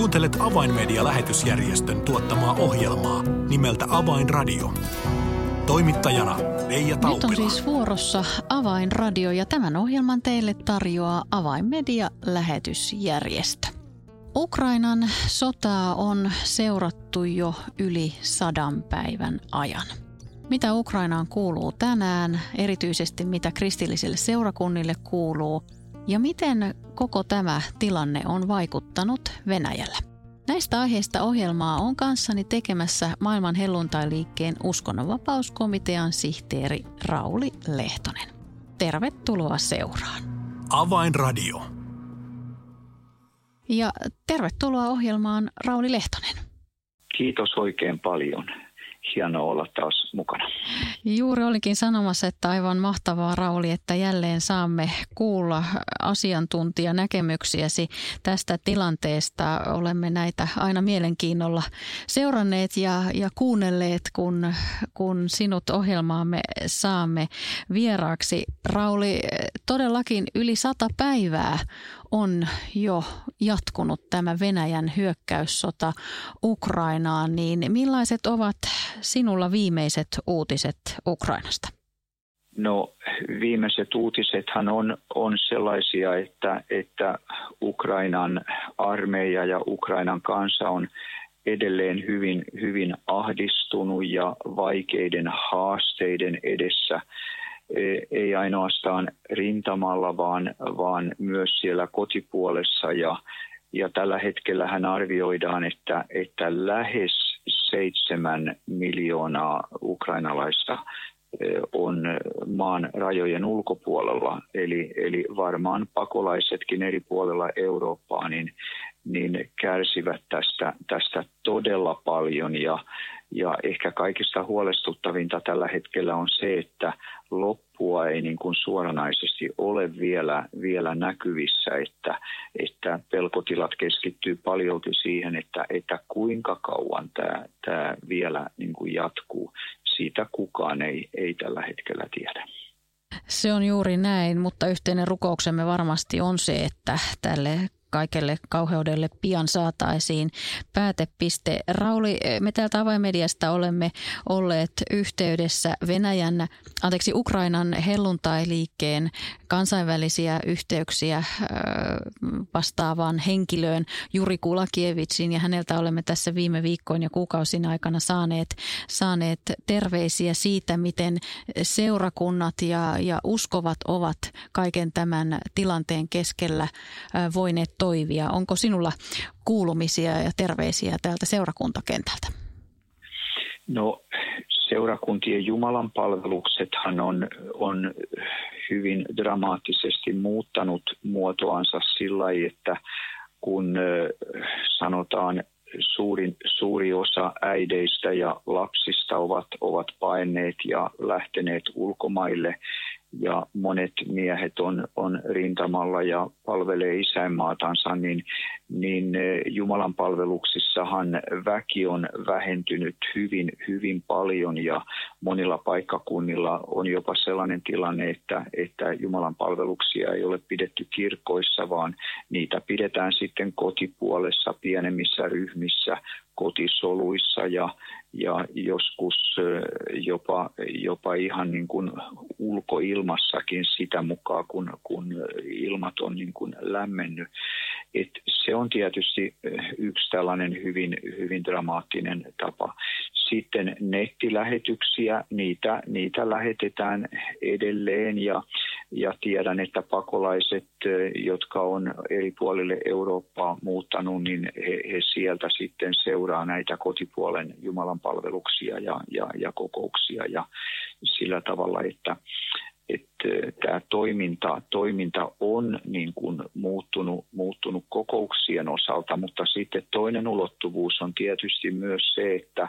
Kuuntelet Avainmedia-lähetysjärjestön tuottamaa ohjelmaa nimeltä Avainradio. Toimittajana Veija Taupila. Nyt on siis vuorossa Avainradio ja tämän ohjelman teille tarjoaa Avainmedia-lähetysjärjestö. Ukrainan sotaa on seurattu jo yli sadan päivän ajan. Mitä Ukrainaan kuuluu tänään, erityisesti mitä kristillisille seurakunnille kuuluu ja miten koko tämä tilanne on vaikuttanut Venäjällä. Näistä aiheista ohjelmaa on kanssani tekemässä maailman helluntailiikkeen uskonnonvapauskomitean sihteeri Rauli Lehtonen. Tervetuloa seuraan. Avainradio. Ja tervetuloa ohjelmaan Rauli Lehtonen. Kiitos oikein paljon hienoa olla taas mukana. Juuri olikin sanomassa, että aivan mahtavaa Rauli, että jälleen saamme kuulla asiantuntijanäkemyksiäsi tästä tilanteesta. Olemme näitä aina mielenkiinnolla seuranneet ja, ja kuunnelleet, kun, kun sinut ohjelmaamme saamme vieraaksi. Rauli, todellakin yli sata päivää on jo jatkunut tämä Venäjän hyökkäyssota Ukrainaan, niin millaiset ovat sinulla viimeiset uutiset Ukrainasta? No viimeiset uutisethan on, on sellaisia, että, että Ukrainan armeija ja Ukrainan kansa on edelleen hyvin, hyvin ahdistunut ja vaikeiden haasteiden edessä ei ainoastaan rintamalla, vaan, vaan myös siellä kotipuolessa. Ja, ja tällä hetkellä hän arvioidaan, että, että lähes seitsemän miljoonaa ukrainalaista e, on maan rajojen ulkopuolella, eli, eli varmaan pakolaisetkin eri puolella Eurooppaa niin, niin kärsivät tästä, tästä todella paljon ja, ja ehkä kaikista huolestuttavinta tällä hetkellä on se, että loppua ei niin kuin suoranaisesti ole vielä, vielä näkyvissä, että, että pelkotilat keskittyy paljolti siihen, että, että kuinka kauan tämä, tämä vielä niin kuin jatkuu. Siitä kukaan ei, ei tällä hetkellä tiedä. Se on juuri näin, mutta yhteinen rukouksemme varmasti on se, että tälle kaikelle kauheudelle pian saataisiin päätepiste. Rauli, me täältä avaimediasta olemme olleet yhteydessä Venäjän, anteeksi Ukrainan helluntai-liikkeen kansainvälisiä yhteyksiä vastaavaan henkilöön Juri Kulakievitsin ja häneltä olemme tässä viime viikkoin ja kuukausin aikana saaneet, saaneet terveisiä siitä, miten seurakunnat ja, ja uskovat ovat kaiken tämän tilanteen keskellä voineet toivia. Onko sinulla kuulumisia ja terveisiä täältä seurakuntakentältä? No seurakuntien Jumalan palveluksethan on, on hyvin dramaattisesti muuttanut muotoansa sillä että kun sanotaan suurin, suuri osa äideistä ja lapsista ovat, ovat paineet ja lähteneet ulkomaille, ja monet miehet on, on rintamalla ja palvelee isänmaatansa, niin, niin e, Jumalan palveluksissahan väki on vähentynyt hyvin, hyvin paljon ja monilla paikkakunnilla on jopa sellainen tilanne, että, että Jumalan palveluksia ei ole pidetty kirkoissa, vaan niitä pidetään sitten kotipuolessa pienemmissä ryhmissä kotisoluissa ja, ja joskus jopa, jopa ihan niin kuin ulkoilmassakin sitä mukaan, kun, kun ilmat on niin kuin lämmennyt. Et se on tietysti yksi tällainen hyvin, hyvin dramaattinen tapa. Sitten nettilähetyksiä, niitä, niitä lähetetään edelleen ja, ja tiedän, että pakolaiset, jotka on eri puolille Eurooppaa muuttanut, niin he, he sieltä sitten seuraa näitä kotipuolen Jumalan palveluksia ja, ja, ja kokouksia ja sillä tavalla, että, että tämä toiminta, toiminta on niin kuin muuttunut, muuttunut kokouksien osalta, mutta sitten toinen ulottuvuus on tietysti myös se, että,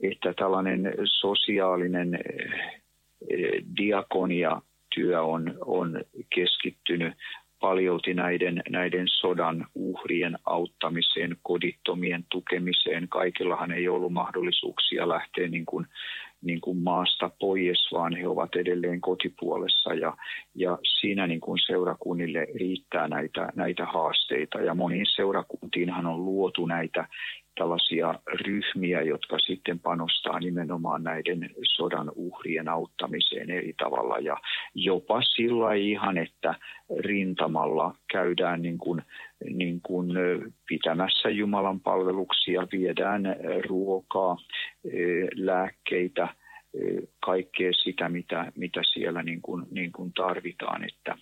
että tällainen sosiaalinen eh, diakonia työ on, on keskittynyt paljolti näiden, näiden sodan uhrien auttamiseen, kodittomien tukemiseen. Kaikillahan ei ollut mahdollisuuksia lähteä niin kuin, niin kuin maasta pois, vaan he ovat edelleen kotipuolessa. Ja, ja siinä niin kuin seurakunnille riittää näitä, näitä haasteita. Ja moniin seurakuntiinhan on luotu näitä tällaisia ryhmiä, jotka sitten panostaa nimenomaan näiden sodan uhrien auttamiseen eri tavalla. Ja jopa sillä ihan, että rintamalla käydään niin kuin, niin kuin pitämässä Jumalan palveluksia, viedään ruokaa, lääkkeitä, kaikkea sitä, mitä, mitä siellä niin kuin, niin kuin tarvitaan, että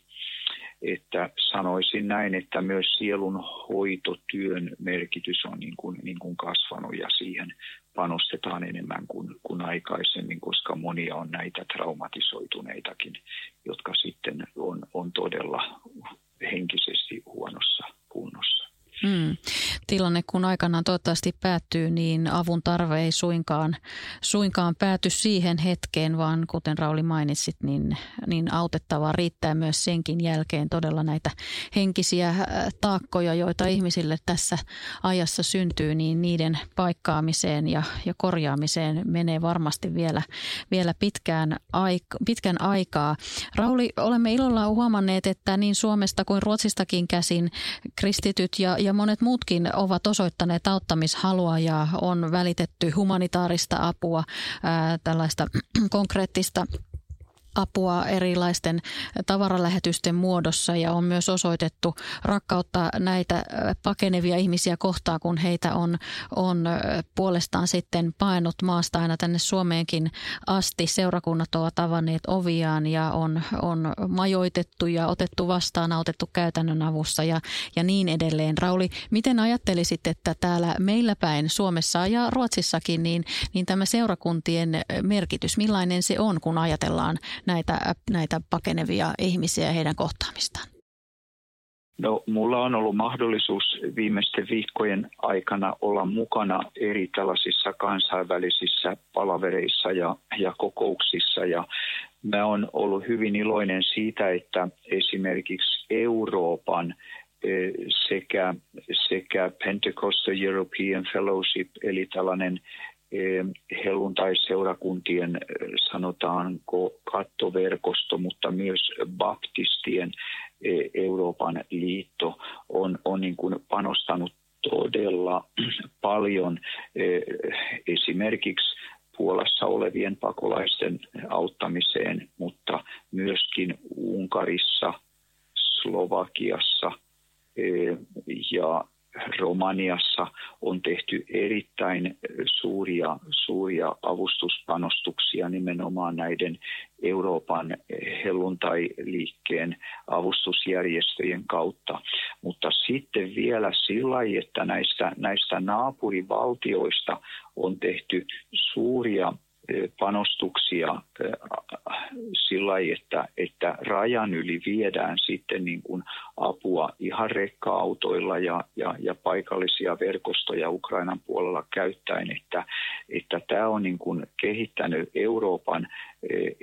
että sanoisin näin, että myös sielun hoitotyön merkitys on niin kuin, niin kuin kasvanut ja siihen panostetaan enemmän kuin, kuin aikaisemmin, koska monia on näitä traumatisoituneitakin, jotka sitten on, on todella henkisesti huonossa vacunos. Hmm. Tilanne kun aikanaan toivottavasti päättyy, niin avun tarve ei suinkaan, suinkaan pääty siihen hetkeen, vaan kuten Rauli mainitsit, niin, niin autettavaa riittää myös senkin jälkeen todella näitä henkisiä äh, taakkoja, joita ihmisille tässä ajassa syntyy, niin niiden paikkaamiseen ja, ja korjaamiseen menee varmasti vielä, vielä pitkään, aik- pitkän aikaa. Rauli, olemme ilolla huomanneet, että niin Suomesta kuin Ruotsistakin käsin kristityt ja, ja monet muutkin ovat osoittaneet auttamishalua ja on välitetty humanitaarista apua, tällaista konkreettista apua erilaisten tavaralähetysten muodossa ja on myös osoitettu rakkautta näitä pakenevia ihmisiä kohtaan, kun heitä on, on puolestaan sitten painut maasta aina tänne Suomeenkin asti. Seurakunnat ovat avanneet oviaan ja on, on majoitettu ja otettu vastaan, autettu käytännön avussa ja, ja niin edelleen. Rauli, miten ajattelisit, että täällä meillä päin Suomessa ja Ruotsissakin, niin, niin tämä seurakuntien merkitys, millainen se on, kun ajatellaan näitä, näitä pakenevia ihmisiä ja heidän kohtaamistaan? No, mulla on ollut mahdollisuus viimeisten viikkojen aikana olla mukana eri tällaisissa kansainvälisissä palavereissa ja, ja kokouksissa. Ja mä oon ollut hyvin iloinen siitä, että esimerkiksi Euroopan eh, sekä, sekä Pentecostal European Fellowship, eli tällainen helluntai-seurakuntien, sanotaanko kattoverkosto, mutta myös baptistien e, Euroopan liitto on, on niin kuin panostanut todella paljon e, esimerkiksi Puolassa olevien pakolaisten auttamiseen, mutta myöskin Unkarissa, Slovakiassa ja Romaniassa on tehty erittäin suuria, suuria avustuspanostuksia nimenomaan näiden Euroopan helluntai-liikkeen avustusjärjestöjen kautta. Mutta sitten vielä sillä että näistä, näistä naapurivaltioista on tehty suuria panostuksia sillä että, että rajan yli viedään sitten niin kuin apua ihan rekka-autoilla ja, ja, ja paikallisia verkostoja Ukrainan puolella käyttäen, että, että tämä on niin kuin kehittänyt Euroopan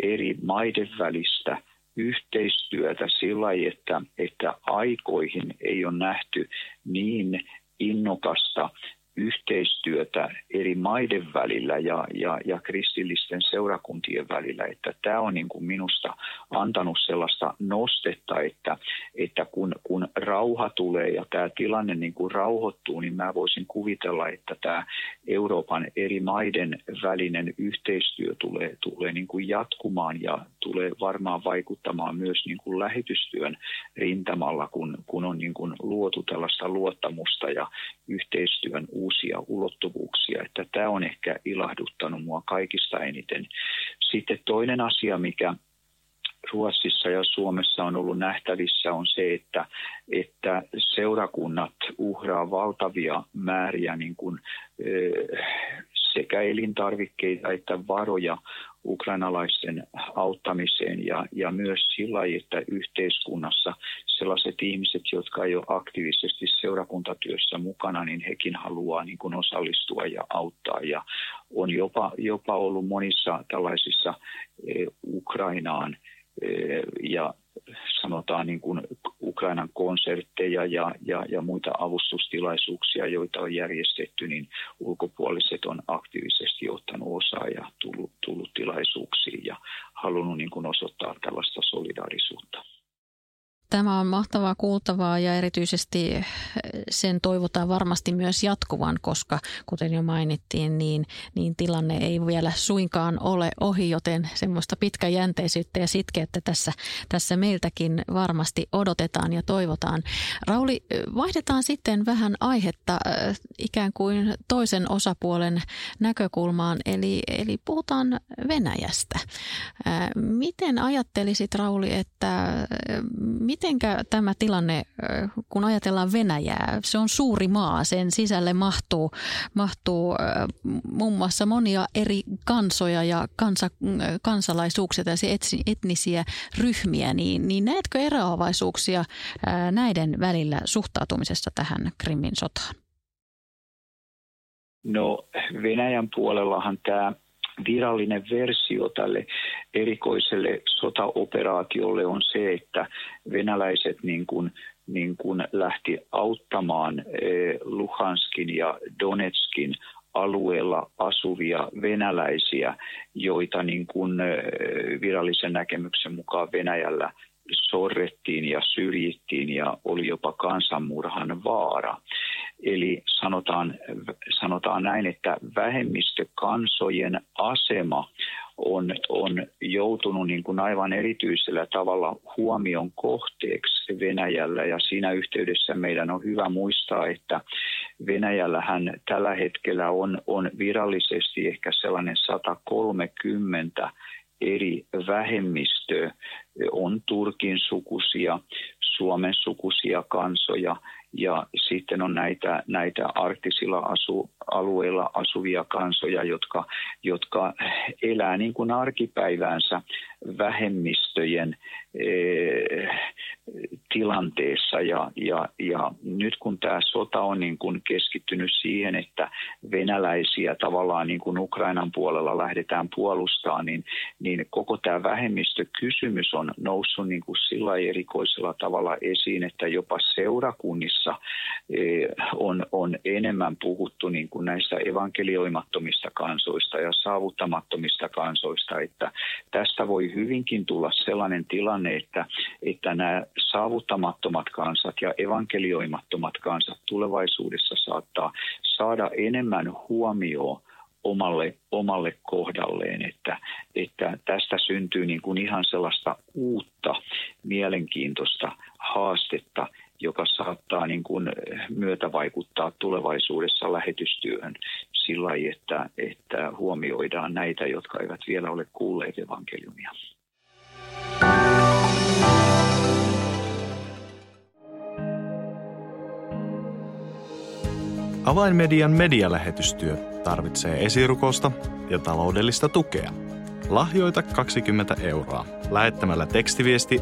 eri maiden välistä yhteistyötä sillä että, että aikoihin ei ole nähty niin innokasta yhteistyötä eri maiden välillä ja, ja, ja kristillisten seurakuntien välillä. Että tämä on niin kuin minusta antanut sellaista nostetta, että, että kun, kun rauha tulee ja tämä tilanne niin kuin rauhoittuu, niin mä voisin kuvitella, että tämä Euroopan eri maiden välinen yhteistyö tulee, tulee niin kuin jatkumaan ja tulee varmaan vaikuttamaan myös niin kuin lähetystyön rintamalla, kun, kun on niin kuin luotu tällaista luottamusta ja yhteistyön uusia ulottuvuuksia. Että tämä on ehkä ilahduttanut mua kaikista eniten. Sitten toinen asia, mikä Ruotsissa ja Suomessa on ollut nähtävissä on se, että, että seurakunnat uhraa valtavia määriä niin kuin, sekä elintarvikkeita että varoja ukrainalaisten auttamiseen ja, ja myös sillä että yhteiskunnassa sellaiset ihmiset, jotka ei ole aktiivisesti seurakuntatyössä mukana, niin hekin haluaa niin kuin osallistua ja auttaa. Ja on jopa, jopa ollut monissa tällaisissa e, Ukrainaan e, ja sanotaan niin kuin Ukrainan konsertteja ja, ja, ja muita avustustilaisuuksia, joita on järjestetty, niin ulkopuoliset on aktiivisesti ottanut osaa ja tullut, tullut tilaisuuksiin ja halunnut niin kuin osoittaa tällaista solidaarisuutta. Tämä on mahtavaa kuultavaa ja erityisesti eh, sen toivotaan varmasti myös jatkuvan, koska kuten jo mainittiin, niin, niin tilanne ei vielä suinkaan ole ohi, joten semmoista pitkäjänteisyyttä ja sitkeyttä tässä, tässä meiltäkin varmasti odotetaan ja toivotaan. Rauli, eh, vaihdetaan sitten vähän aihetta eh, ikään kuin toisen osapuolen näkökulmaan, eli, eli puhutaan Venäjästä. Miten ajattelisit, Rauli, että mitenkä tämä tilanne, kun ajatellaan Venäjää, se on suuri maa, sen sisälle mahtuu, mahtuu muun mm. muassa monia eri kansoja ja kansa, kansalaisuuksia tai etnisiä ryhmiä, niin, niin näetkö eroavaisuuksia näiden välillä suhtautumisessa tähän Krimin sotaan? No Venäjän puolellahan tämä virallinen versio tälle erikoiselle sotaoperaatiolle on se, että venäläiset niin kuin, niin kuin lähti auttamaan eh, Luhanskin ja Donetskin alueella asuvia venäläisiä, joita niin kuin eh, virallisen näkemyksen mukaan Venäjällä sorrettiin ja syrjittiin ja oli jopa kansanmurhan vaara. Eli sanotaan, sanotaan näin, että vähemmistökansojen asema on, on joutunut niin kuin aivan erityisellä tavalla huomion kohteeksi Venäjällä. Ja siinä yhteydessä meidän on hyvä muistaa, että Venäjällähän tällä hetkellä on, on virallisesti ehkä sellainen 130 eri vähemmistöä, on Turkin sukusia, Suomen sukusia kansoja ja sitten on näitä, näitä arktisilla asu, alueilla asuvia kansoja, jotka, jotka elää niin kuin arkipäiväänsä vähemmistöjen eh, tilanteessa. Ja, ja, ja nyt kun tämä sota on niin kuin keskittynyt siihen, että venäläisiä tavallaan niin kuin Ukrainan puolella lähdetään puolustamaan, niin, niin koko tämä vähemmistökysymys on noussut niin kuin sillä erikoisella tavalla esiin, että jopa seurakunnissa eh, on, on enemmän puhuttu niin kuin näistä evankelioimattomista kansoista ja saavuttamattomista kansoista, että tästä voi hyvinkin tulla sellainen tilanne, että, että nämä saavuttamattomat kansat ja evankelioimattomat kansat tulevaisuudessa saattaa saada enemmän huomioon omalle, omalle kohdalleen, että, että tästä syntyy niin kuin ihan sellaista uutta mielenkiintoista haastetta, joka saattaa niin kuin myötävaikuttaa tulevaisuudessa lähetystyöhön sillä että, että huomioidaan näitä, jotka eivät vielä ole kuulleet evankeliumia. Avainmedian medialähetystyö tarvitsee esirukosta ja taloudellista tukea. Lahjoita 20 euroa lähettämällä tekstiviesti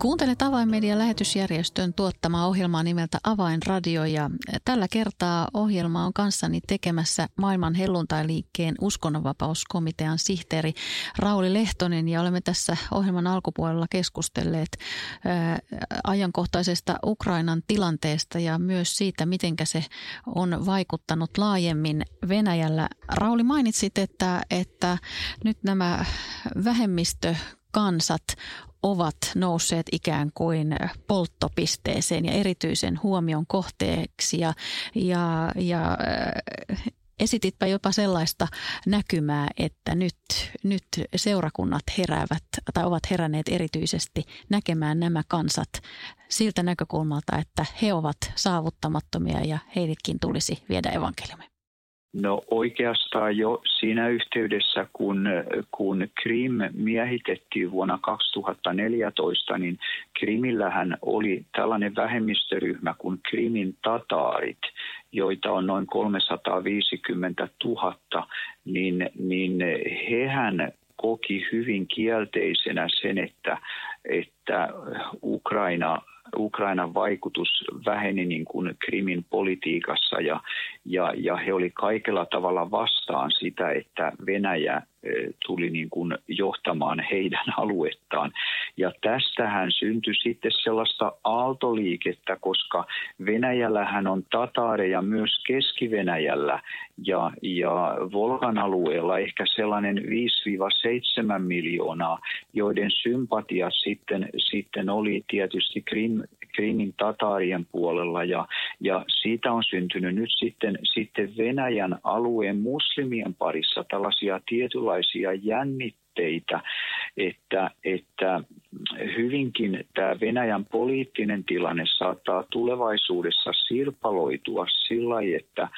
Kuuntelet Avainmedian lähetysjärjestön tuottamaa ohjelmaa nimeltä Avainradio ja tällä kertaa ohjelma on kanssani tekemässä maailman helluntailiikkeen uskonnonvapauskomitean sihteeri Rauli Lehtonen ja olemme tässä ohjelman alkupuolella keskustelleet ajankohtaisesta Ukrainan tilanteesta ja myös siitä, miten se on vaikuttanut laajemmin Venäjällä. Rauli mainitsit, että, että nyt nämä vähemmistö kansat ovat nousseet ikään kuin polttopisteeseen ja erityisen huomion kohteeksi ja, ja, ja äh, esititpä jopa sellaista näkymää, että nyt, nyt seurakunnat heräävät tai ovat heränneet erityisesti näkemään nämä kansat siltä näkökulmalta, että he ovat saavuttamattomia ja heidätkin tulisi viedä evankeliumi. No oikeastaan jo siinä yhteydessä, kun, kun Krim miehitettiin vuonna 2014, niin Krimillähän oli tällainen vähemmistöryhmä kuin Krimin tataarit, joita on noin 350 000, niin, niin hehän koki hyvin kielteisenä sen, että, että Ukraina Ukrainan vaikutus väheni niin kuin Krimin politiikassa ja, ja, ja he oli kaikella tavalla vastaan sitä, että Venäjä tuli niin kuin johtamaan heidän aluettaan. Ja tästähän syntyi sitten sellaista aaltoliikettä, koska Venäjällähän on tataareja myös Keski-Venäjällä ja, ja Volkan alueella ehkä sellainen 5-7 miljoonaa, joiden sympatiat sitten, sitten oli tietysti Krim, Krimin tataarien puolella ja, ja siitä on syntynyt nyt sitten, sitten Venäjän alueen muslimien parissa tällaisia tietynlaisia jännitteitä, että, että hyvinkin tämä Venäjän poliittinen tilanne saattaa tulevaisuudessa sirpaloitua sillä että,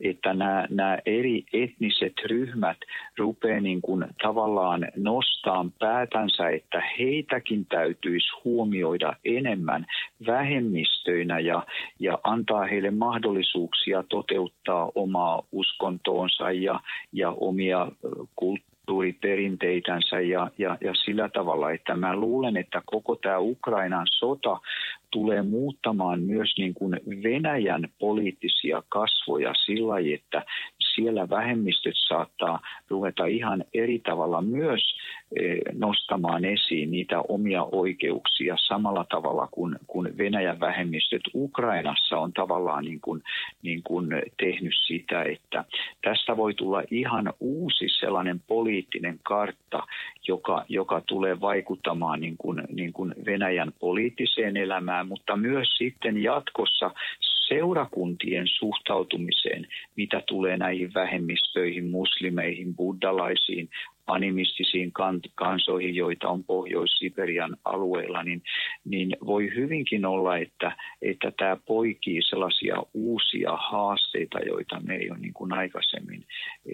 että nämä, nämä eri etniset ryhmät rupeaa niin kuin tavallaan nostaa päätänsä, että heitäkin täytyisi huomioida enemmän vähemmistöinä ja, ja antaa heille mahdollisuuksia toteuttaa omaa uskontoonsa ja, ja omia kulttuuria kulttuuriperinteitänsä ja, ja, ja sillä tavalla, että mä luulen, että koko tämä Ukrainan sota tulee muuttamaan myös niin kuin Venäjän poliittisia kasvoja sillä että siellä vähemmistöt saattaa ruveta ihan eri tavalla myös eh, nostamaan esiin niitä omia oikeuksia samalla tavalla kuin, kuin Venäjän vähemmistöt. Ukrainassa on tavallaan niin kuin, niin kuin tehnyt sitä, että tästä voi tulla ihan uusi sellainen poliittinen kartta, joka, joka tulee vaikuttamaan niin kuin, niin kuin Venäjän poliittiseen elämään, mutta myös sitten jatkossa seurakuntien suhtautumiseen, mitä tulee näihin vähemmistöihin, muslimeihin, buddalaisiin, animistisiin kansoihin, joita on Pohjois-Siberian alueella, niin, niin voi hyvinkin olla, että, että tämä poikii sellaisia uusia haasteita, joita me ei ole niin kuin aikaisemmin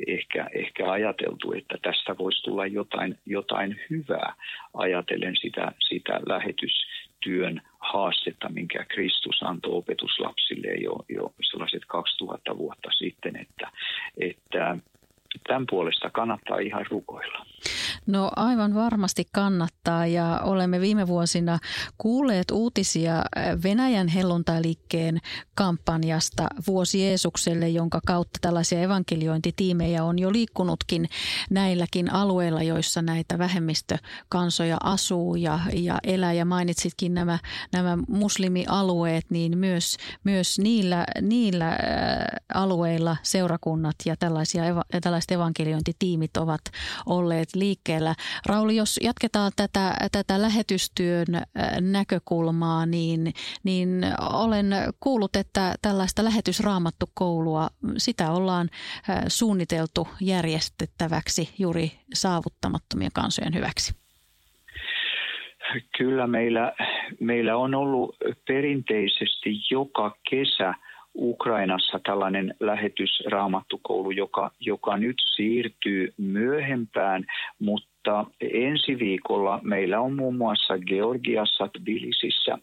ehkä, ehkä ajateltu, että tästä voisi tulla jotain, jotain hyvää ajatellen sitä, sitä lähetystyön haastetta, minkä Kristus antoi opetuslapsille jo, jo sellaiset 2000 vuotta sitten, että, että tämän puolesta kannattaa ihan rukoilla. No aivan varmasti kannattaa ja olemme viime vuosina kuulleet uutisia Venäjän helluntailiikkeen kampanjasta Vuosi Jeesukselle, jonka kautta tällaisia evankeliointitiimejä on jo liikkunutkin näilläkin alueilla, joissa näitä vähemmistökansoja asuu ja, ja elää. Ja mainitsitkin nämä, nämä muslimialueet, niin myös, myös niillä, niillä alueilla seurakunnat ja tällaisia, tällaiset evankeliointitiimit ovat olleet liikkeellä. Rauli, jos jatketaan tätä, tätä lähetystyön näkökulmaa, niin, niin olen kuullut, että tällaista lähetysraamattukoulua, sitä ollaan suunniteltu järjestettäväksi juuri saavuttamattomien kansojen hyväksi. Kyllä meillä, meillä on ollut perinteisesti joka kesä – Ukrainassa tällainen lähetysraamattukoulu, joka, joka nyt siirtyy myöhempään, mutta ensi viikolla meillä on muun muassa Georgiassa, Tbilisissä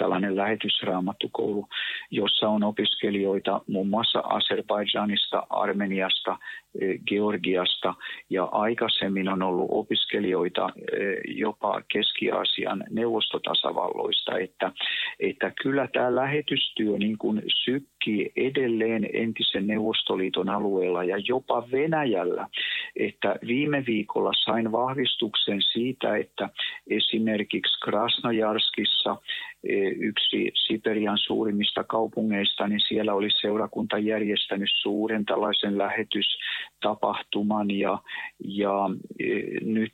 tällainen lähetysraamattukoulu, jossa on opiskelijoita muun muassa Azerbaidžanista, Armeniasta, e, Georgiasta. Ja aikaisemmin on ollut opiskelijoita e, jopa Keski-Aasian neuvostotasavalloista, että, että kyllä tämä lähetystyö niin kuin sykkii edelleen entisen Neuvostoliiton alueella ja jopa Venäjällä, että viime viikolla sain vahvistuksen siitä, että esimerkiksi Krasnojarskissa yksi Siperian suurimmista kaupungeista, niin siellä oli seurakunta järjestänyt suuren tällaisen lähetystapahtuman ja, ja e, nyt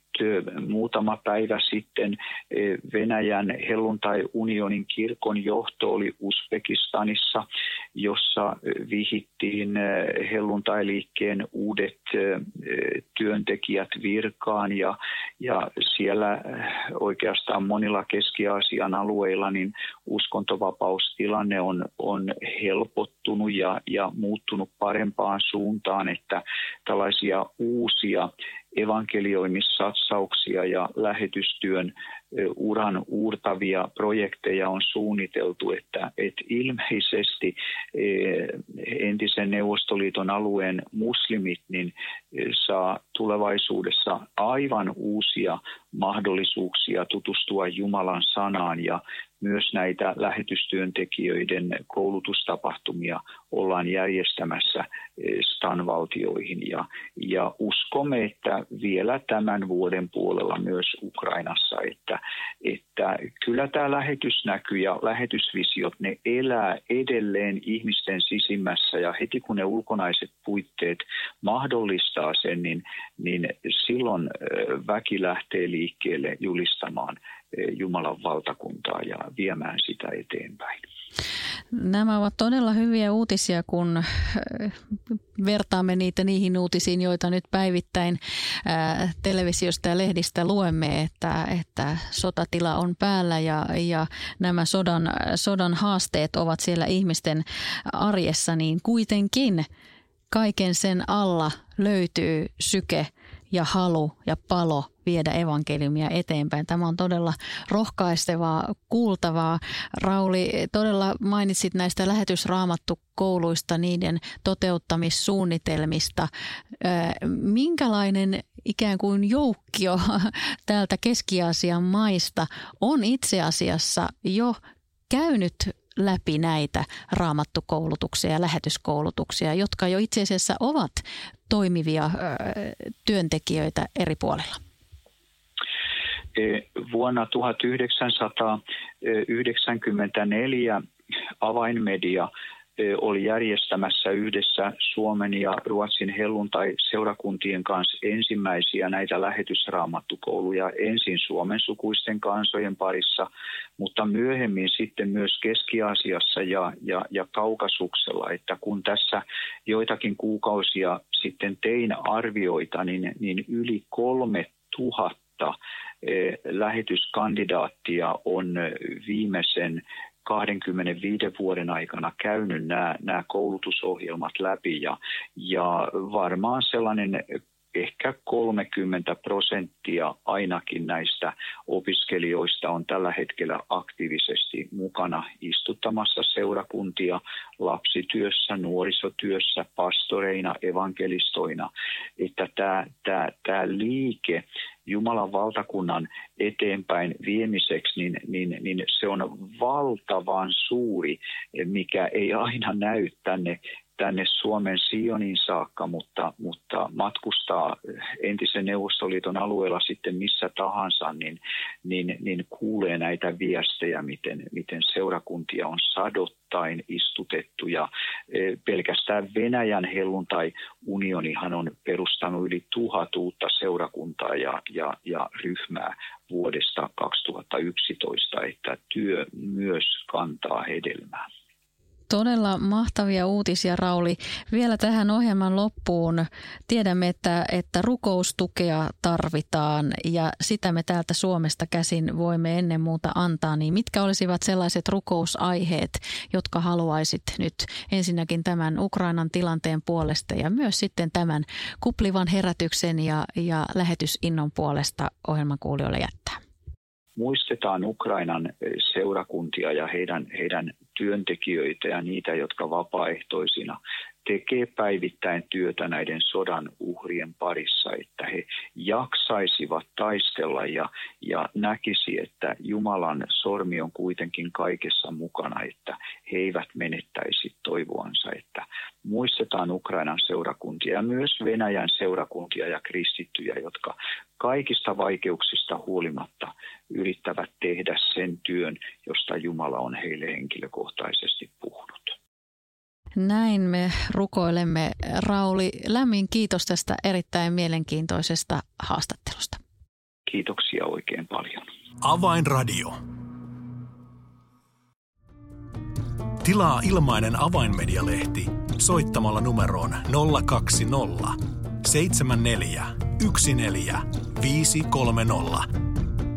muutama päivä sitten Venäjän helluntai-unionin kirkon johto oli Uzbekistanissa, jossa vihittiin helluntai-liikkeen uudet työntekijät virkaan ja, ja siellä oikeastaan monilla Keski-Aasian alueilla niin uskontovapaustilanne on, on helpottunut ja, ja muuttunut parempaan suuntaan, että tällaisia uusia evankelioimissatsauksia ja lähetystyön uran uurtavia projekteja on suunniteltu, että, että ilmeisesti entisen Neuvostoliiton alueen muslimit niin saa tulevaisuudessa aivan uusia mahdollisuuksia tutustua Jumalan sanaan ja myös näitä lähetystyöntekijöiden koulutustapahtumia ollaan järjestämässä eh, Stan-valtioihin. Ja, ja uskomme, että vielä tämän vuoden puolella myös Ukrainassa, että, että kyllä tämä lähetysnäky ja lähetysvisiot, ne elää edelleen ihmisten sisimmässä. Ja heti kun ne ulkonaiset puitteet mahdollistaa sen, niin, niin silloin eh, väki lähtee liikkeelle julistamaan Jumalan valtakuntaa ja viemään sitä eteenpäin. Nämä ovat todella hyviä uutisia, kun äh, vertaamme niitä niihin uutisiin, joita nyt päivittäin äh, televisiosta ja lehdistä luemme, että, että sotatila on päällä ja, ja nämä sodan, sodan haasteet ovat siellä ihmisten arjessa, niin kuitenkin kaiken sen alla löytyy syke ja halu ja palo viedä evankeliumia eteenpäin. Tämä on todella rohkaistevaa, kuultavaa. Rauli, todella mainitsit näistä lähetysraamattukouluista, niiden toteuttamissuunnitelmista. Minkälainen ikään kuin joukkio täältä Keski-Aasian maista on itse asiassa jo käynyt läpi näitä raamattukoulutuksia ja lähetyskoulutuksia, jotka jo itse asiassa ovat toimivia työntekijöitä eri puolilla? E, vuonna 1994 avainmedia oli järjestämässä yhdessä Suomen ja Ruotsin helluntai-seurakuntien kanssa ensimmäisiä näitä lähetysraamattukouluja ensin Suomen sukuisten kansojen parissa, mutta myöhemmin sitten myös Keski-Aasiassa ja, ja, ja Kaukasuksella, että kun tässä joitakin kuukausia sitten tein arvioita, niin, niin yli kolme tuhatta lähetyskandidaattia on viimeisen 25 vuoden aikana käynyt nämä, nämä koulutusohjelmat läpi ja, ja varmaan sellainen ehkä 30 prosenttia ainakin näistä opiskelijoista on tällä hetkellä aktiivisesti mukana istuttamassa seurakuntia lapsityössä, nuorisotyössä, pastoreina, evankelistoina. Että tämä, tämä, tämä liike Jumalan valtakunnan eteenpäin viemiseksi, niin, niin, niin se on valtavan suuri, mikä ei aina näy tänne tänne Suomen Sionin saakka, mutta, mutta matkustaa entisen Neuvostoliiton alueella sitten missä tahansa, niin, niin, niin kuulee näitä viestejä, miten, miten seurakuntia on sadottain istutettu ja e, pelkästään Venäjän helluntai unionihan on perustanut yli tuhat uutta seurakuntaa ja, ja, ja ryhmää vuodesta 2011, että työ myös kantaa hedelmää. Todella mahtavia uutisia, Rauli. Vielä tähän ohjelman loppuun. Tiedämme, että, että rukoustukea tarvitaan ja sitä me täältä Suomesta käsin voimme ennen muuta antaa. Niin mitkä olisivat sellaiset rukousaiheet, jotka haluaisit nyt ensinnäkin tämän Ukrainan tilanteen puolesta ja myös sitten tämän kuplivan herätyksen ja, ja lähetysinnon puolesta ohjelman kuulijoille jättää? muistetaan Ukrainan seurakuntia ja heidän, heidän työntekijöitä ja niitä, jotka vapaaehtoisina tekee päivittäin työtä näiden sodan uhrien parissa, että he jaksaisivat taistella ja, ja näkisi, että Jumalan sormi on kuitenkin kaikessa mukana, että he eivät menettäisi toivoansa, että muistetaan Ukrainan seurakuntia ja myös Venäjän seurakuntia ja kristittyjä, jotka kaikista vaikeuksista huolimatta yrittävät tehdä sen työn, josta Jumala on heille henkilökohtaisesti puhunut. Näin me rukoilemme. Rauli, lämmin kiitos tästä erittäin mielenkiintoisesta haastattelusta. Kiitoksia oikein paljon. Avainradio. Tilaa ilmainen avainmedialehti soittamalla numeroon 020 74 14 530